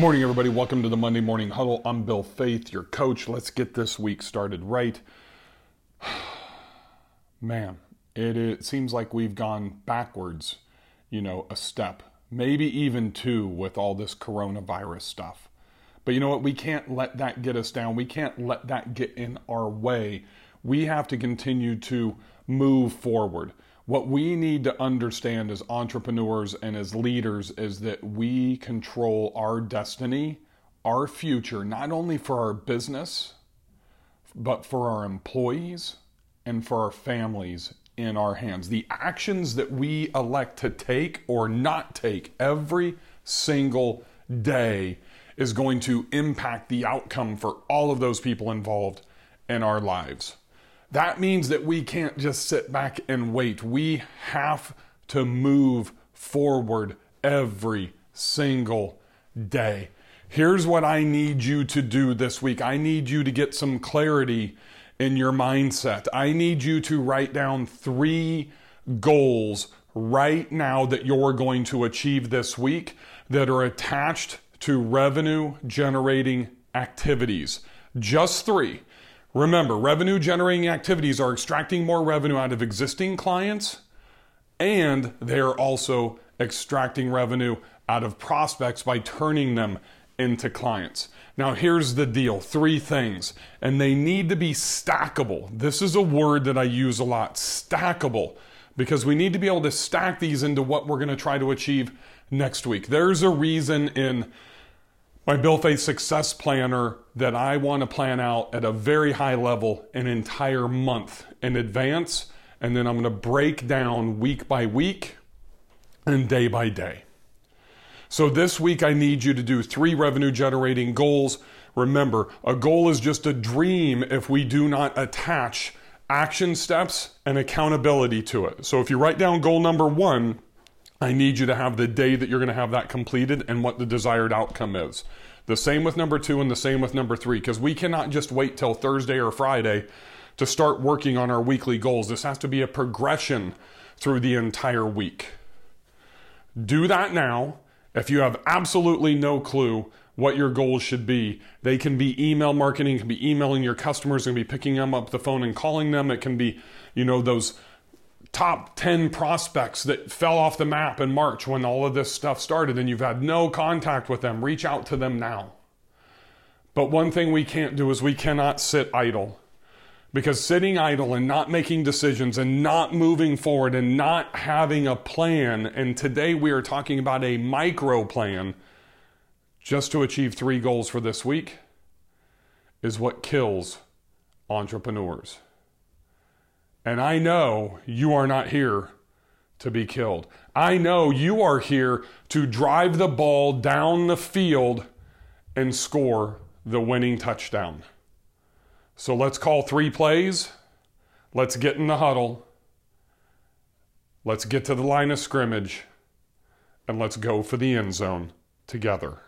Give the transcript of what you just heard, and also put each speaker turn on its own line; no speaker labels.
Good morning, everybody. Welcome to the Monday Morning Huddle. I'm Bill Faith, your coach. Let's get this week started right. Man, it, it seems like we've gone backwards, you know, a step, maybe even two with all this coronavirus stuff. But you know what? We can't let that get us down. We can't let that get in our way. We have to continue to move forward. What we need to understand as entrepreneurs and as leaders is that we control our destiny, our future, not only for our business, but for our employees and for our families in our hands. The actions that we elect to take or not take every single day is going to impact the outcome for all of those people involved in our lives. That means that we can't just sit back and wait. We have to move forward every single day. Here's what I need you to do this week I need you to get some clarity in your mindset. I need you to write down three goals right now that you're going to achieve this week that are attached to revenue generating activities. Just three. Remember, revenue generating activities are extracting more revenue out of existing clients and they are also extracting revenue out of prospects by turning them into clients. Now, here's the deal three things, and they need to be stackable. This is a word that I use a lot stackable, because we need to be able to stack these into what we're going to try to achieve next week. There's a reason in my Bill Faith Success Planner that I want to plan out at a very high level an entire month in advance, and then I'm going to break down week by week and day by day. So this week, I need you to do three revenue generating goals. Remember, a goal is just a dream if we do not attach action steps and accountability to it. So if you write down goal number one, I need you to have the day that you're going to have that completed and what the desired outcome is. The same with number two and the same with number three, because we cannot just wait till Thursday or Friday to start working on our weekly goals. This has to be a progression through the entire week. Do that now. If you have absolutely no clue what your goals should be, they can be email marketing, can be emailing your customers, can be picking them up the phone and calling them, it can be, you know, those top 10 prospects that fell off the map in March when all of this stuff started and you've had no contact with them, reach out to them now. But one thing we can't do is we cannot sit idle. Because sitting idle and not making decisions and not moving forward and not having a plan, and today we are talking about a micro plan just to achieve three goals for this week, is what kills entrepreneurs. And I know you are not here to be killed. I know you are here to drive the ball down the field and score the winning touchdown. So let's call three plays. Let's get in the huddle. Let's get to the line of scrimmage. And let's go for the end zone together.